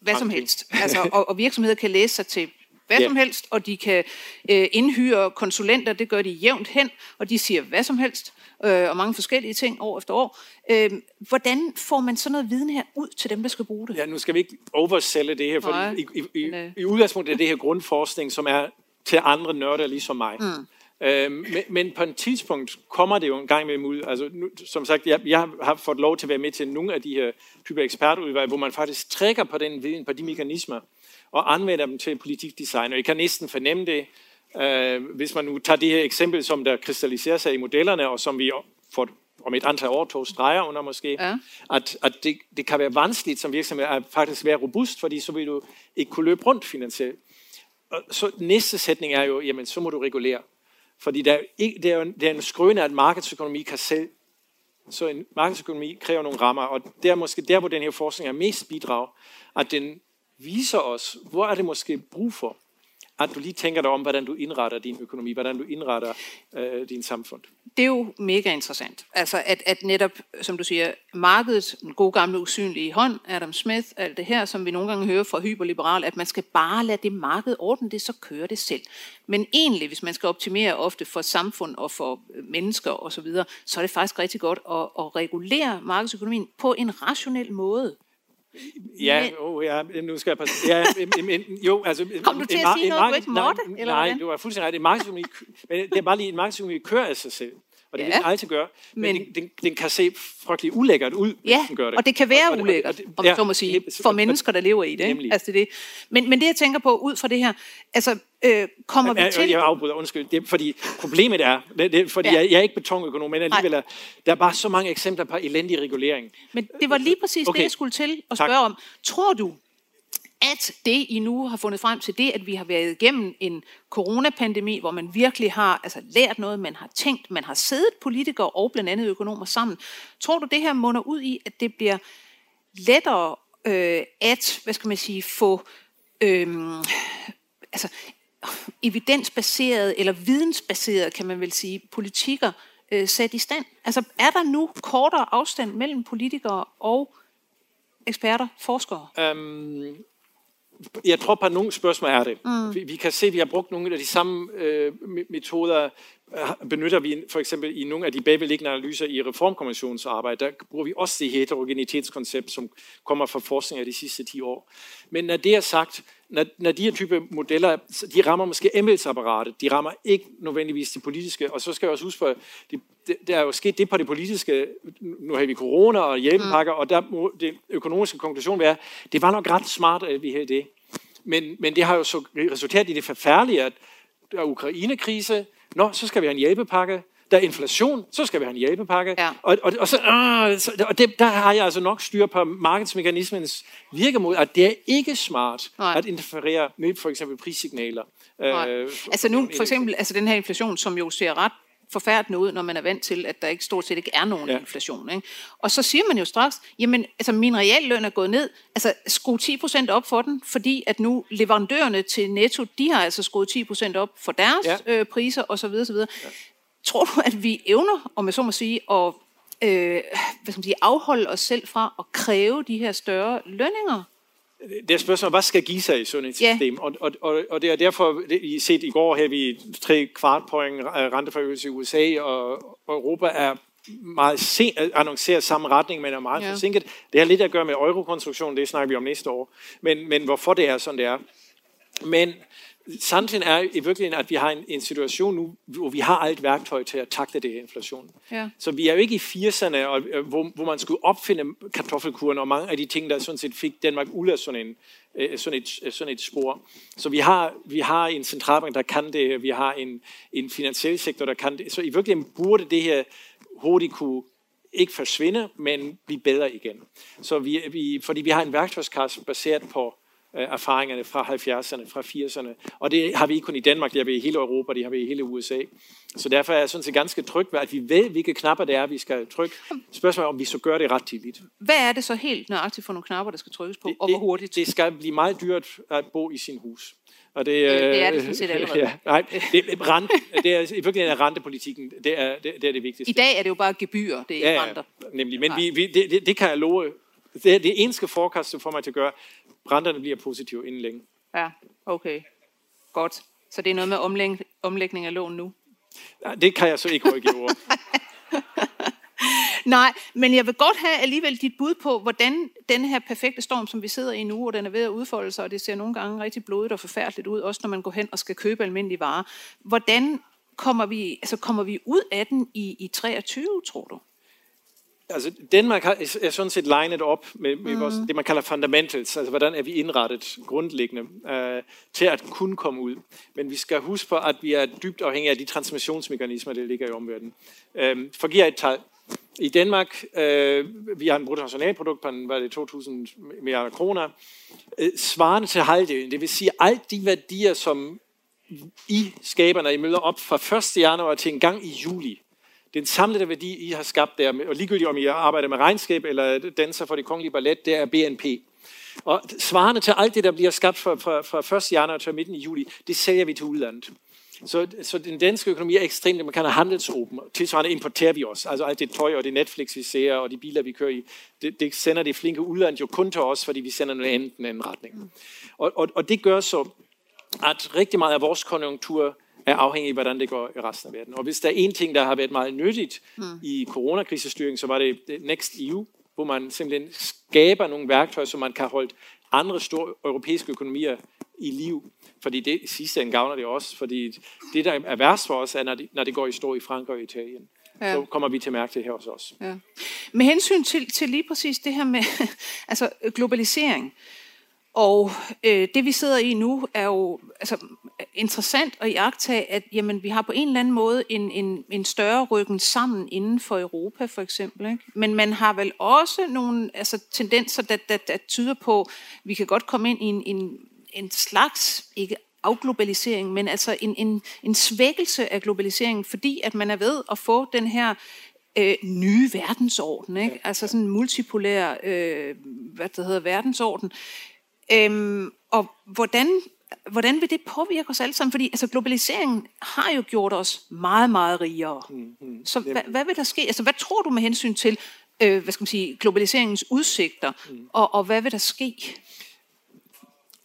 hvad som helst. Altså, og, og virksomheder kan læse sig til hvad Ja. som helst, og de kan øh, indhyre konsulenter, det gør de jævnt hen, og de siger hvad som helst, øh, og mange forskellige ting år efter år. Øh, hvordan får man sådan noget viden her ud til dem, der skal bruge det? Ja, nu skal vi ikke oversælge det her, for Nej, i, i, i, men, øh. i udgangspunktet er det her grundforskning, som er til andre nørder ligesom mig. Mm. Øhm, men, men på et tidspunkt kommer det jo en gang med ud. Altså, nu, som sagt, jeg, jeg har fået lov til at være med til nogle af de her typer ekspertudvalg, hvor man faktisk trækker på den viden, på de mekanismer, og anvender dem til politikdesign. Og jeg kan næsten fornemme det, øh, hvis man nu tager det her eksempel, som der kristalliserer sig i modellerne, og som vi for om et antal år tog streger under måske, Ja. at, at det, det kan være vanskeligt som virksomhed at faktisk være robust, fordi så vil du ikke kunne løbe rundt finansielt. Og så næste sætning er jo, jamen så må du regulere. Fordi der er, ikke, det er, en, det er en skrøne, at markedsøkonomi kan selv. Så en markedsøkonomi kræver nogle rammer, og det er måske der, hvor den her forskning er mest bidrag, at den viser os, hvor er det måske brug for, at du lige tænker dig om, hvordan du indretter din økonomi, hvordan du indretter øh, din samfund. det er jo mega interessant. Altså at, at netop, som du siger, markedet, den gode gamle usynlige hånd, Adam Smith, alt det her, som vi nogle gange hører fra hyperliberal, at man skal bare lade det marked ordne det, så kører det selv. Men egentlig, hvis man skal optimere ofte for samfund og for øh, mennesker osv., så, videre, så er det faktisk rigtig godt at, at regulere markedsøkonomien på en rationel måde. Ja, Men- oh, ja, nu skal jeg passe. Ja, men, jo, altså, Kom du til en at sige en noget, du marked- ikke måtte, Nej, eller nej du var fuldstændig ret. En markedsøkonomi, men det er bare lige en markedsøkonomi kører af sig selv. Og det Ja, vil den altid gøre. Men, men- den, den, den, kan se frygtelig ulækkert ud, hvis Ja, den gør det. og det kan være Og- og- ulækkert, og det- om ja, så må sige, for mennesker, der lever i det. Nemlig. Altså det, det. Men, men det, jeg tænker på ud fra det her, altså øh, kommer vi Jeg, til... jeg afbryder, undskyld. Det er, fordi problemet er, det, det, fordi Ja. jeg, jeg er ikke betonøkonom, men alligevel er, der er bare så mange eksempler på elendig regulering. Men det var lige præcis okay. Det, jeg skulle til at Tak. spørge om. Tror du, at det, I nu har fundet frem til det, at vi har været igennem en coronapandemi, hvor man virkelig har altså, lært noget, man har tænkt, man har siddet politikere og blandt andet økonomer sammen. Tror du, det her munder ud i, at det bliver lettere øh, at, hvad skal man sige, få øh, altså, evidensbaseret eller vidensbaseret, kan man vel sige, politikker øh, sat i stand? Altså er der nu kortere afstand mellem politikere og eksperter, forskere? Um, jeg tror på, at nogle spørgsmål er det. Mm. Vi, vi kan se, at vi har brugt nogle af de samme øh, me- metoder, øh, benytter vi for eksempel i nogle af de bagvedliggende analyser i reformkommissionens arbejde. Der bruger vi også det heterogenitetskoncept, som kommer fra forskning af de sidste 10 år. Men når det er sagt, når, når de her type modeller, de rammer måske embedsapparatet, de rammer ikke nødvendigvis det politiske, og så skal jeg også huske at det, det, der er jo sket det på det politiske, nu har vi corona og hjælpepakker, mm. og der må det økonomiske konklusion være, det var nok ret smart, at vi havde det. Men, men det har jo så resulteret i det forfærdelige, at der er Ukraine-krise, nå, så skal vi have en hjælpepakke, der er inflation, så skal vi have en hjælpepakke. Ja. Og, og, og, så, øh, så, og det, der har jeg altså nok styr på markedsmekanismens virkemod, at det er ikke smart Nej. at interferere med for eksempel prissignaler. Nej. Øh, Altså nu for eksempel altså den her inflation, som jo ser ret forfærdende ud, når man er vant til, at der ikke stort set ikke er nogen ja. Inflation. Ikke? Og så siger man jo straks, jamen altså min realløn er gået ned, altså skru 10% op for den, fordi at nu leverandørerne til Netto, de har altså skruet 10% op for deres. Ja. øh, priser osv. osv. Ja. Tror du, at vi evner, om jeg så må sige, at øh, hvad skal man sige, afholde os selv fra at kræve de her større lønninger? det er spørgsmålet, hvad skal give sig i sådan et system? Og, og, og, og det er derfor, I set i går her, vi tre kvart point renteforøgelse i USA, og, og Europa er meget sent annonceret samme retning, men er meget ja. forsinket. Det har lidt at gøre med eurokonstruktionen, det snakker vi om næste år. Men, men hvorfor det er, sådan det er. Men sandheden er i virkeligheden, at vi har en, en situation nu, hvor vi har alt værktøj til at takle det her inflation. Ja. Så vi er jo ikke i 80'erne, og, øh, hvor, hvor man skulle opfinde kartoffelkuren og mange af de ting, der sådan set fik Danmark ud af sådan, en, øh, sådan, et, øh, sådan et spor. Så vi har, vi har en centralbank, der kan det, vi har en, en finansiel sektor, der kan det. Så i virkeligheden burde det her hurtigt kunne ikke forsvinde, men blive bedre igen. Så vi, vi, fordi vi har en værktøjskasse baseret på erfaringerne fra 70'erne, fra 80'erne. Og det har vi ikke kun i Danmark, det har vi i hele Europa, det har vi i hele USA. Så derfor er jeg sådan set ganske tryg ved, at vi ved, hvilke knapper det er, vi skal trykke. Spørgsmålet er, om vi så gør det ret tidligt. Hvad er det så helt nøjagtigt for nogle knapper, der skal trykkes på, og hvor hurtigt? Det, det skal blive meget dyrt at bo i sin hus. Og det, det er øh, det sådan set allerede. Ja, nej, det, rent, det er, i virkeligheden er rentepolitikken, det er det, det, er det vigtigste. I dag er det jo bare gebyr, det er Ja, renter. nemlig. Men vi, vi, det, det, det kan jeg love. Det er det eneste forecast, der får mig til at gøre. Renterne bliver positive inden længe. Ja, okay. Godt. Så det er noget med omlæg, omlægning af lån nu? Ja, Det kan jeg så ikke rykke i ord. Nej, men jeg vil godt have alligevel dit bud på, hvordan den her perfekte storm, som vi sidder i nu, og den er ved at udfolde sig, og det ser nogle gange rigtig blodigt og forfærdeligt ud, også når man går hen og skal købe almindelige varer. Hvordan kommer vi, altså kommer vi ud af den i, i 23, tror du? Altså, Danmark har, er sådan set legnet op med, med mm. vores, det, man kalder fundamentals, altså hvordan er vi indrettet grundlæggende øh, til at kunne komme ud. Men vi skal huske på, at vi er dybt afhængige af de transmissionsmekanismer, der ligger i omverdenen. Øh, for at give jer et tal. I Danmark, øh, vi har en bruttonationalprodukt på en, hvad det, 2.000 milliarder kroner, øh, svarende til halvdelen. Det vil sige, alt de værdier, som I skaber, når I møder op fra 1. januar til en gang i juli, den samlede værdi, I har skabt der, og ligegyldigt om I arbejder med regnskab eller danser for det kongelige ballet, det er BNP. Og svarene til alt det, der bliver skabt fra, fra, fra 1. januar til midten i juli, det sælger vi til udlandet. Så, så den danske økonomi er ekstremt, man kan have handelsåben. Tilsvarende importerer vi også. Altså alt det tøj og det Netflix, vi ser, og de biler, vi kører i, det, det sender det flinke udland jo kun til os, fordi vi sender noget andet i en retning. Og, og, og det gør så, at rigtig meget af vores konjunktur er afhængig af, hvordan det går i resten af verden. Og hvis der er en ting, der har været meget nyttigt mm. i coronakrisestyring, så var det Next EU, hvor man simpelthen skaber nogle værktøjer, så man kan holde andre store europæiske økonomier i liv. Fordi det sidste ende gavner det også, fordi det, der er værst for os, er, når det, når det går i stå i Frankrig og Italien. Ja. Så kommer vi til at mærke det her hos os. Ja. Med hensyn til, til lige præcis det her med altså globalisering, og øh, det vi sidder i nu er jo altså, interessant at iagtage, at jamen, vi har på en eller anden måde en, en, en større rykken sammen inden for Europa for eksempel. Ikke? Men man har vel også nogle altså, tendenser, der, der, der tyder på, at vi kan godt komme ind i en, en, en slags, ikke afglobalisering, men altså en, en, en svækkelse af globaliseringen, fordi at man er ved at få den her øh, nye verdensorden, ikke? altså sådan en multipolær øh, hvad det hedder, verdensorden. Øhm, og hvordan, hvordan vil det påvirke os alle sammen? Fordi altså, globaliseringen har jo gjort os meget, meget rigere. Mm-hmm. Så hvad, hvad vil der ske? Altså, hvad tror du med hensyn til øh, hvad skal man sige, globaliseringens udsigter, mm. og, og hvad vil der ske?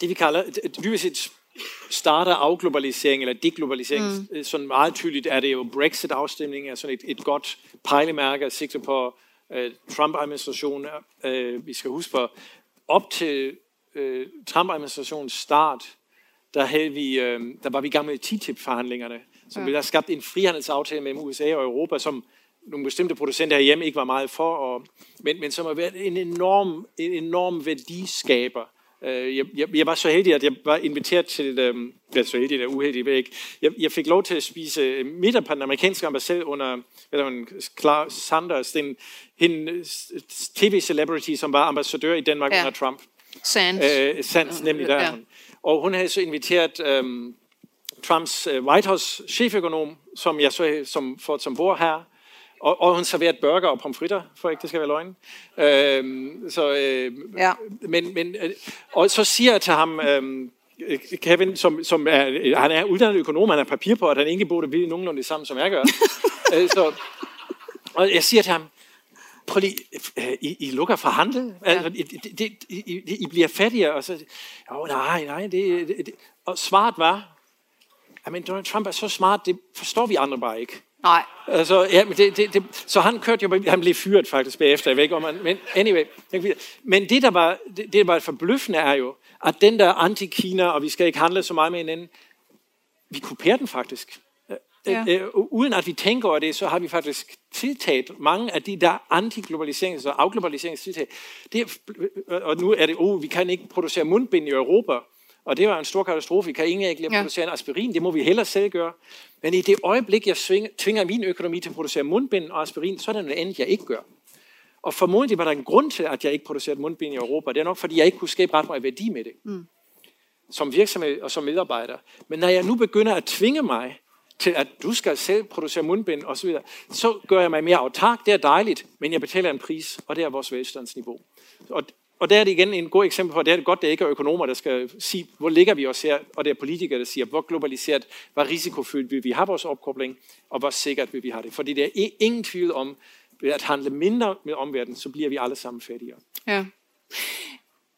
det vi kalder, dybest set starter afglobalisering eller deglobalisering, mm. sådan meget tydeligt er det jo Brexit-afstemning, er sådan et, et godt pejlemærke at sigte på uh, Trump-administrationen. Uh, vi skal huske på, op til uh, Trump-administrationens start, der, havde vi, uh, der var vi i gang med TTIP-forhandlingerne, som ja. blev der skabt en frihandelsaftale mellem USA og Europa, som nogle bestemte producenter herhjemme ikke var meget for, og, men, men som har været en enorm, en enorm værdiskaber. Øh, Jeg, jeg, jeg var så heldig, at jeg var inviteret til, øh, jeg er så heldig eller uheldig, jeg ikke. Jeg, jeg fik lov til at spise middag på den amerikanske ambassade under, eller en Clark Sanders, den, en tv-celebrity, som var ambassadør i Danmark Ja. under Trump. Sands. Øh, Sands, nemlig der. Ja. Ja. Og hun havde så inviteret øh, Trumps øh, White House cheføkonom, som jeg så som, for, som bor her, og, og hun serverede burger og pomfritter, for ikke det skal være løgn. Øhm, så, øh, Ja. men, men, øh, og så siger jeg til ham, øh, Kevin, som, som er, han er uddannet økonom, han har papir på, at han egentlig burde vide nogenlunde det samme, som jeg gør. øh, så, og jeg siger til ham, prøv lige, øh, I, I lukker for handel, ja. altså, det, det, I, I bliver fattigere, og så, oh, nej, nej, det, det, det. og svaret var, men Donald Trump er så smart, det forstår vi andre bare ikke. Nej. Altså, ja, men det, det, det, så han kørte jo, han blev fyret faktisk bagefter, jeg ved ikke om han, men anyway. Men det, der var, det, det var forbløffende, er jo, at den der anti-Kina, og vi skal ikke handle så meget med hinanden, vi kopierer den faktisk. Ja. Øh, uden at vi tænker over det, så har vi faktisk tiltaget mange af de der anti-globaliserings- og afglobaliseringstiltag. Det, og nu er det, oh, vi kan ikke producere mundbind i Europa, og det var en stor katastrofe. Vi kan ikke engang ja. producere en aspirin, det må vi hellere selv gøre. Men i det øjeblik, jeg tvinger min økonomi til at producere mundbind og aspirin, så er det noget andet, jeg ikke gør. Og formodentlig var der en grund til, at jeg ikke producerede mundbind i Europa. Det er nok, fordi jeg ikke kunne skabe ret meget værdi med det. Mm. Som virksomhed og som medarbejder. Men når jeg nu begynder at tvinge mig til, at du skal selv producere mundbind osv., så, videre, så gør jeg mig mere autark. Det er dejligt, men jeg betaler en pris, og det er vores velstandsniveau. Og, og der er det igen en god eksempel på, at det er det godt, det ikke er økonomer, der skal sige, hvor ligger vi os her, og det er politikere, der siger, hvor globaliseret, hvor risikofyldt vil vi have vores opkobling, og hvor sikkert vil vi have det. Fordi der er ingen tvivl om, ved at handle mindre med omverdenen, så bliver vi alle sammen fattigere. Ja.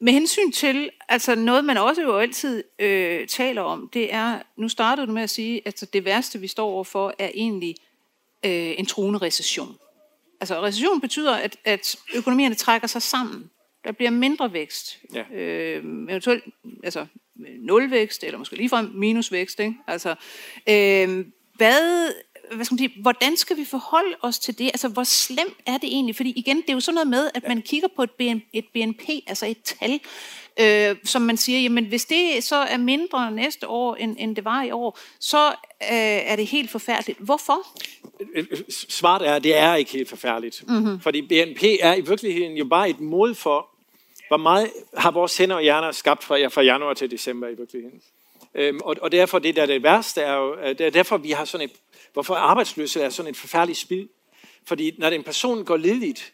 Med hensyn til, altså noget man også jo altid øh, taler om, det er, nu startede du med at sige, at altså det værste vi står overfor er egentlig øh, en truende recession. Altså recession betyder, at, at økonomierne trækker sig sammen. Der bliver mindre vækst. Ja. Øh, eventuelt altså, nulvækst, eller måske ligefrem minusvækst. Ikke? Altså, øh, hvad hvad skal man sige, hvordan skal vi forholde os til det? Altså, hvor slemt er det egentlig? Fordi igen, det er jo sådan noget med, at man kigger på et, BN, et BNP, altså et tal, øh, som man siger, jamen hvis det så er mindre næste år, end, end det var i år, så øh, er det helt forfærdeligt. Hvorfor? Svaret er, at det er ikke helt forfærdeligt. Mm-hmm. Fordi BNP er i virkeligheden jo bare et mål for, hvor meget har vores hænder og hjerner skabt fra, fra januar til december i virkeligheden. Øhm, og, og derfor det der det værste er jo, det er derfor vi har sådan et Hvorfor arbejdsløshed er sådan et forfærdeligt spil. Fordi når en person går ledigt,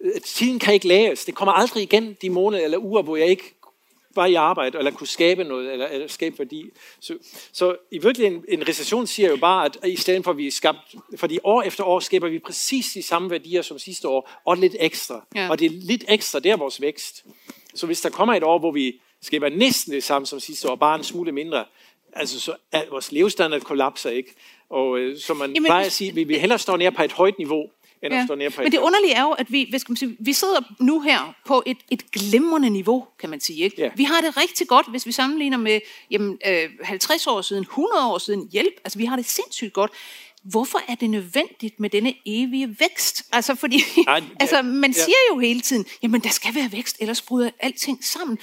øh, tiden kan ikke lages. Det kommer aldrig igen de måneder eller uger, hvor jeg ikke var i arbejde, eller kunne skabe noget, eller, eller skabe værdi. Så, så i virkeligheden, en recession siger jo bare, at i stedet for at vi skabt, fordi år efter år skaber vi præcis de samme værdier som sidste år, og lidt ekstra. Ja. Og det er lidt ekstra, det er vores vækst. Så hvis der kommer et år, hvor vi skaber næsten det samme som sidste år, bare en smule mindre, altså så er vores levestandard kollapser ikke. Og øh, som man Jamen, plejer at sige, vi vil hellere stå nede på et højt niveau, end ja. at stå nede på et Men det underlige er jo, at vi, hvad skal man sige, vi sidder nu her på et, et glimrende niveau, kan man sige. Ikke? Ja. Vi har det rigtig godt, hvis vi sammenligner med jamen, øh, 50 år siden, 100 år siden hjælp. Altså, vi har det sindssygt godt hvorfor er det nødvendigt med denne evige vækst? Altså, fordi, Ej, altså, man siger jo hele tiden, jamen, der skal være vækst, ellers bryder alting sammen.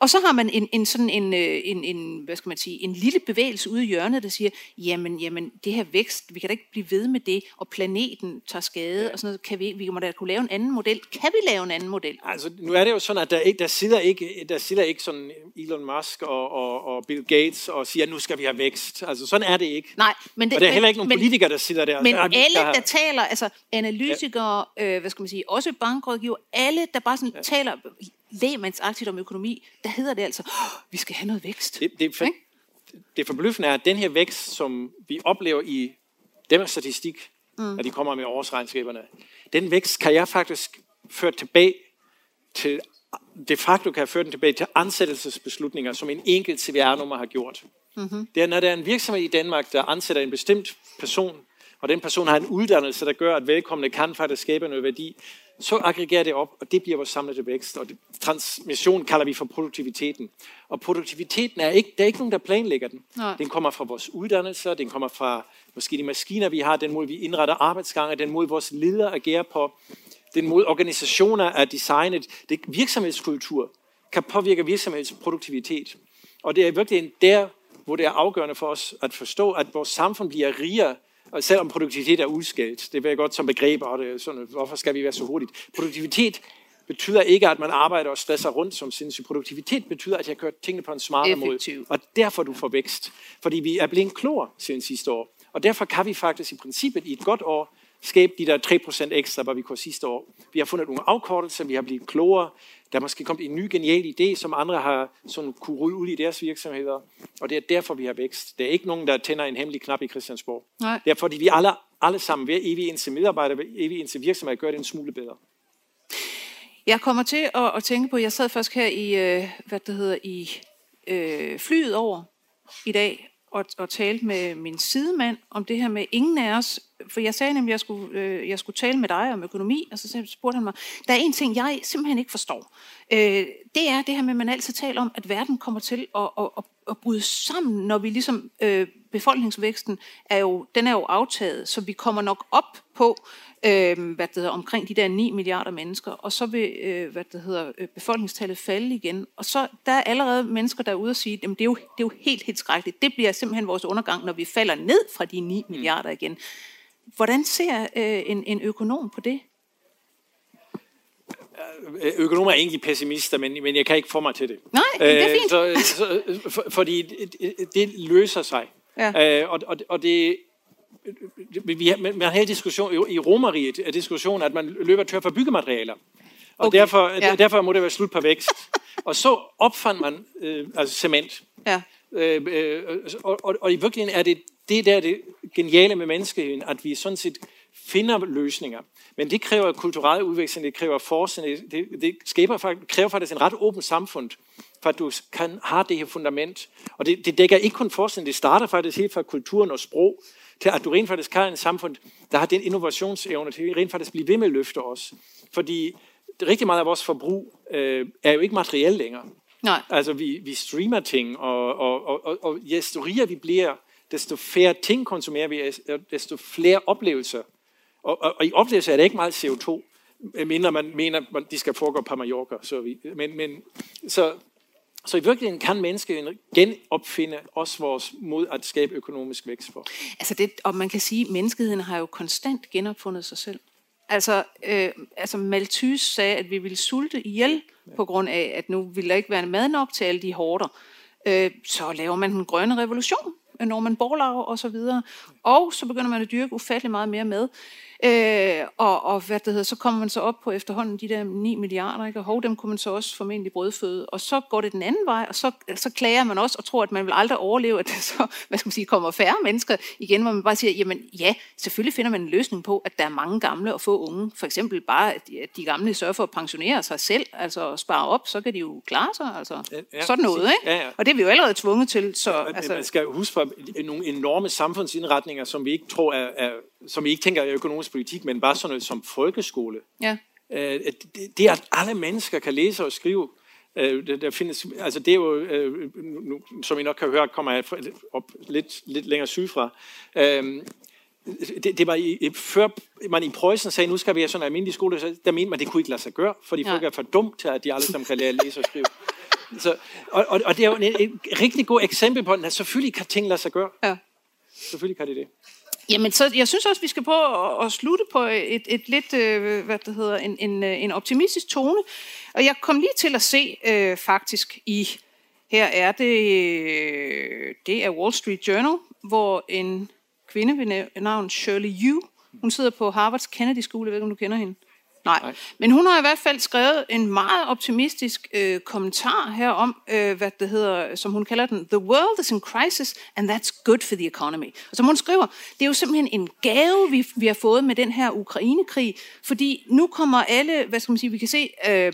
Og så har man en, en sådan en, øh, en, en, hvad skal man sige, en lille bevægelse ude i hjørnet, der siger, jamen, jamen, det her vækst, vi kan da ikke blive ved med det, og planeten tager skade, og sådan noget, kan vi, vi må da kunne lave en anden model. Kan vi lave en anden model? Altså, nu er det jo sådan, at der, der, sidder, ikke, der sidder ikke sådan Elon Musk og, og, og Bill Gates og siger, nu skal vi have vækst. Altså, sådan er det ikke. Nej, men det, og der er heller ikke nogen men, politikere, der sidder der. Men der, alle, der, der taler, altså analytikere, ja. øh, hvad skal man sige, også bankrådgiver, alle, der bare sådan ja. taler lægemandsagtigt om økonomi, der hedder det altså, oh, vi skal have noget vækst. Det, det, for, det forbløffende er, at den her vækst, som vi oplever i dem statistik, mm. når de kommer med årsregnskaberne, den vækst kan jeg faktisk føre tilbage til, de facto kan jeg føre den tilbage til ansættelsesbeslutninger, som en enkelt CVR-nummer har gjort. Mm-hmm. Det er, når der er en virksomhed i Danmark, der ansætter en bestemt person, og den person har en uddannelse, der gør, at vedkommende kan faktisk skabe noget værdi, så aggregerer det op, og det bliver vores samlede vækst. Og transmission kalder vi for produktiviteten. Og produktiviteten er ikke, der er ikke nogen, der planlægger den. Nej. Den kommer fra vores uddannelser, den kommer fra måske de maskiner, vi har, den måde, vi indretter arbejdsgange, den måde, vores ledere agerer på, den måde, organisationer er designet. Det virksomhedskultur kan påvirke virksomhedens produktivitet. Og det er virkelig der, hvor det er afgørende for os at forstå, at vores samfund bliver rigere og selvom produktivitet er udskældt, det vil godt som begreb, og det, sådan, hvorfor skal vi være så hurtigt? Produktivitet betyder ikke, at man arbejder og stresser rundt som sindssygt. Produktivitet betyder, at jeg gør tingene på en smartere måde. Og derfor du får vækst. Fordi vi er blevet klogere siden sidste år. Og derfor kan vi faktisk i princippet i et godt år skabe de der 3% ekstra, hvad vi kunne sidste år. Vi har fundet nogle afkortelser, vi har blivet klogere, der er måske kommet en ny genial idé, som andre har sådan kunne rulle ud i deres virksomheder, og det er derfor, vi har vækst. Det er ikke nogen, der tænder en hemmelig knap i Christiansborg. Nej. Det er fordi, vi alle, alle sammen, ved evig indtil medarbejdere, ved evig indtil virksomheder, gør det en smule bedre. Jeg kommer til at, at tænke på, jeg sad først her i, øh, hvad det hedder, i øh, flyet over i dag, og, og talte med min sidemand om det her med ingen af os, for jeg sagde nemlig, at jeg skulle, øh, jeg skulle tale med dig om økonomi, og så spurgte han mig, der er en ting, jeg simpelthen ikke forstår. Øh, det er det her med, at man altid taler om, at verden kommer til at, at, at, at bryde sammen, når vi ligesom, øh, befolkningsvæksten er jo, den er jo aftaget, så vi kommer nok op på, øh, hvad det hedder, omkring de der 9 milliarder mennesker, og så vil øh, hvad det hedder, øh, befolkningstallet falde igen. Og så der er allerede mennesker, der er ude og sige, at det, er jo, det er jo helt, helt skrækkeligt. Det bliver simpelthen vores undergang, når vi falder ned fra de 9 mm. milliarder igen. Hvordan ser øh, en, en økonom på det? Økonomer er egentlig pessimister, men, men jeg kan ikke få mig til det. Nej, det er fint. Så, så, for, fordi det, det løser sig. Ja. Øh, og, og, og det, vi har, man har en diskussion i Romeriet, er diskussion, at man løber tør for byggematerialer. Og Okay, derfor, ja. derfor må det være slut på vækst. og så opfandt man øh, altså cement. Ja. Øh, øh, og, og, og i virkeligheden er det det der er det geniale med menneskeheden, at vi sådan set finder løsninger. Men det kræver kulturel udveksling, det kræver forskning, det, det, skaber, kræver faktisk en ret åben samfund, for at du kan have det her fundament. Og det, det dækker ikke kun forskning, det starter faktisk helt fra kulturen og sprog, til at du rent faktisk har en samfund, der har den innovationsevne til rent faktisk blive ved med at løfte os. Fordi rigtig meget af vores forbrug øh, er jo ikke materiel længere. Nej. Altså, vi, vi streamer ting, og, og, og, og, og desto rigere vi bliver, desto færre ting konsumerer vi, desto flere oplevelser. Og, og, og i oplevelser er det ikke meget CO2, mindre man mener, at de skal foregå på Mallorca. Så, vi, men, men, så, så i virkeligheden kan mennesket genopfinde også vores mod at skabe økonomisk vækst for. Altså det, og man kan sige, at menneskeheden har jo konstant genopfundet sig selv. Altså, øh, altså Malthus sagde, at vi ville sulte ihjel på grund af, at nu ville der ikke være mad nok til alle de hårder. Øh, så laver man den grønne revolution, når man borlager og så videre. Og så begynder man at dyrke ufattelig meget mere med. Øh, og, og hvad det hedder, så kommer man så op på efterhånden de der 9 milliarder, ikke? og hov, dem kunne man så også formentlig brødføde. Og så går det den anden vej, og så, så klager man også og tror, at man vil aldrig overleve, at der så hvad skal man sige, kommer færre mennesker igen, hvor man bare siger, jamen ja, selvfølgelig finder man en løsning på, at der er mange gamle og få unge. For eksempel bare, at de, at de gamle sørger for at pensionere sig selv, altså at spare op, så kan de jo klare sig. Altså. Ja, ja, Sådan noget, ikke? Ja, ja. Og det er vi jo allerede tvunget til. Så, Altså, altså, man skal huske på nogle enorme samfundsindretninger, som vi ikke tror er, er som vi ikke tænker er økonomisk politik, men bare sådan noget som folkeskole. ja. Øh, det, det, at alle mennesker kan læse og skrive, øh, der, der findes, altså det er jo, øh, nu, som I nok kan høre, kommer jeg op lidt, lidt længere sydfra. Øh, det, det var i, i- før man i Preussen sagde, nu skal vi have sådan en almindelig skole, så der mente man, det kunne ikke lade sig gøre, fordi Nej. folk er for dumt til, at de alle sammen kan lære at læse og skrive. Så, og, og, og det er jo et, et rigtig godt eksempel på, at selvfølgelig kan ting lade sig gøre. ja. Selvfølgelig kan det det. Jamen, så jeg synes også, vi skal prøve at, at slutte på et, et lidt, øh, hvad det hedder, en, en, øh, en optimistisk tone. Og jeg kom lige til at se øh, faktisk i, her er det, øh, det er Wall Street Journal, hvor en kvinde ved navn Shirley Yu, hun sidder på Harvards Kennedy School, jeg ved ikke, om du kender hende. Nej. Nej. Men hun har i hvert fald skrevet en meget optimistisk øh, kommentar her om, øh, hvad det hedder, som hun kalder den, The world is in crisis, and that's good for the economy. Og som hun skriver, det er jo simpelthen en gave, vi, vi har fået med den her Ukrainekrig, fordi nu kommer alle, hvad skal man sige, vi kan se, øh,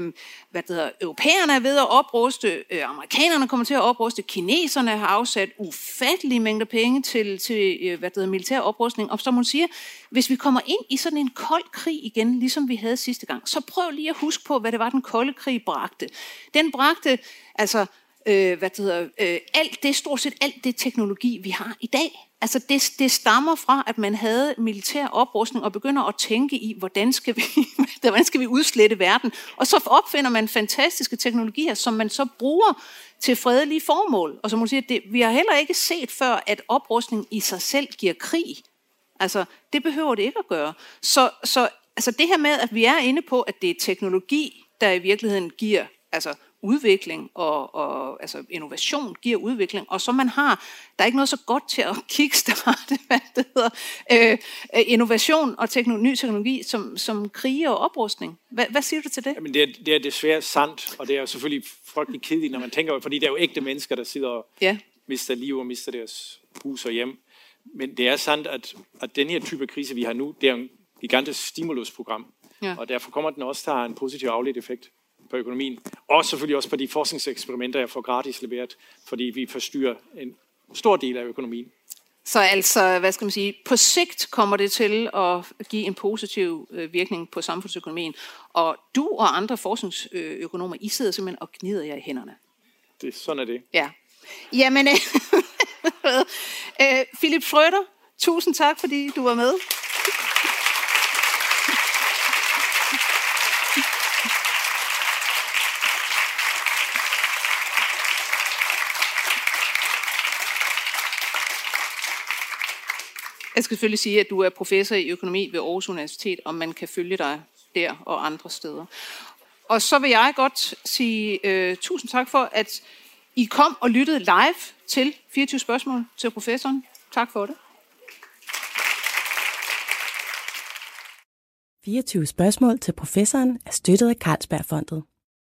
hvad det hedder, europæerne er ved at opruste, øh, amerikanerne kommer til at opruste, kineserne har afsat ufattelige mængder penge til, til øh, hvad det hedder, militær oprustning, og som hun siger, hvis vi kommer ind i sådan en kold krig igen, ligesom vi havde sidste gang, så prøv lige at huske på, hvad det var, den kolde krig bragte. Den bragte, altså, øh, hvad det hedder, øh, alt det, stort set alt det teknologi, vi har i dag. Altså det, det stammer fra, at man havde militær oprustning og begynder at tænke i, hvordan skal vi, hvordan skal vi udslette verden. Og så opfinder man fantastiske teknologier, som man så bruger til fredelige formål. Og som hun siger, det, vi har heller ikke set før, at oprustning i sig selv giver krig. Altså, det behøver det ikke at gøre. Så, så altså det her med, at vi er inde på, at det er teknologi, der i virkeligheden giver altså, udvikling og, og altså innovation giver udvikling, og så man har, der er ikke noget så godt til at kickstarte, hvad det hedder, øh, innovation og teknologi, ny teknologi som, som krige og oprustning. Hvad, hvad siger du til det? Jamen det, er, det er desværre sandt, og det er jo selvfølgelig frygtelig kedeligt, når man tænker, fordi det er jo ægte mennesker, der sidder og ja. mister liv og mister deres hus og hjem. Men det er sandt, at, at den her type krise, vi har nu, det er en gigantisk stimulusprogram. Ja. Og derfor kommer den også til at have en positiv afledt effekt på økonomien. Og selvfølgelig også på de forskningseksperimenter, jeg får gratis leveret, fordi vi forstyrrer en stor del af økonomien. Så altså, hvad skal man sige, på sigt kommer det til at give en positiv øh, virkning på samfundsøkonomien. Og du og andre forskningsøkonomer, I sidder simpelthen og gnider jer i hænderne. Det, sådan er det. Ja. Jamen, øh, Philip Schrøder, tusind tak, fordi du var med. Jeg skal selvfølgelig sige, at du er professor i økonomi ved Aarhus Universitet, og man kan følge dig der og andre steder. Og så vil jeg godt sige øh, tusind tak for, at I kom og lyttede live til 24 spørgsmål til professoren. Tak for det. 24 spørgsmål til professoren er støttet af Carlsbergfondet.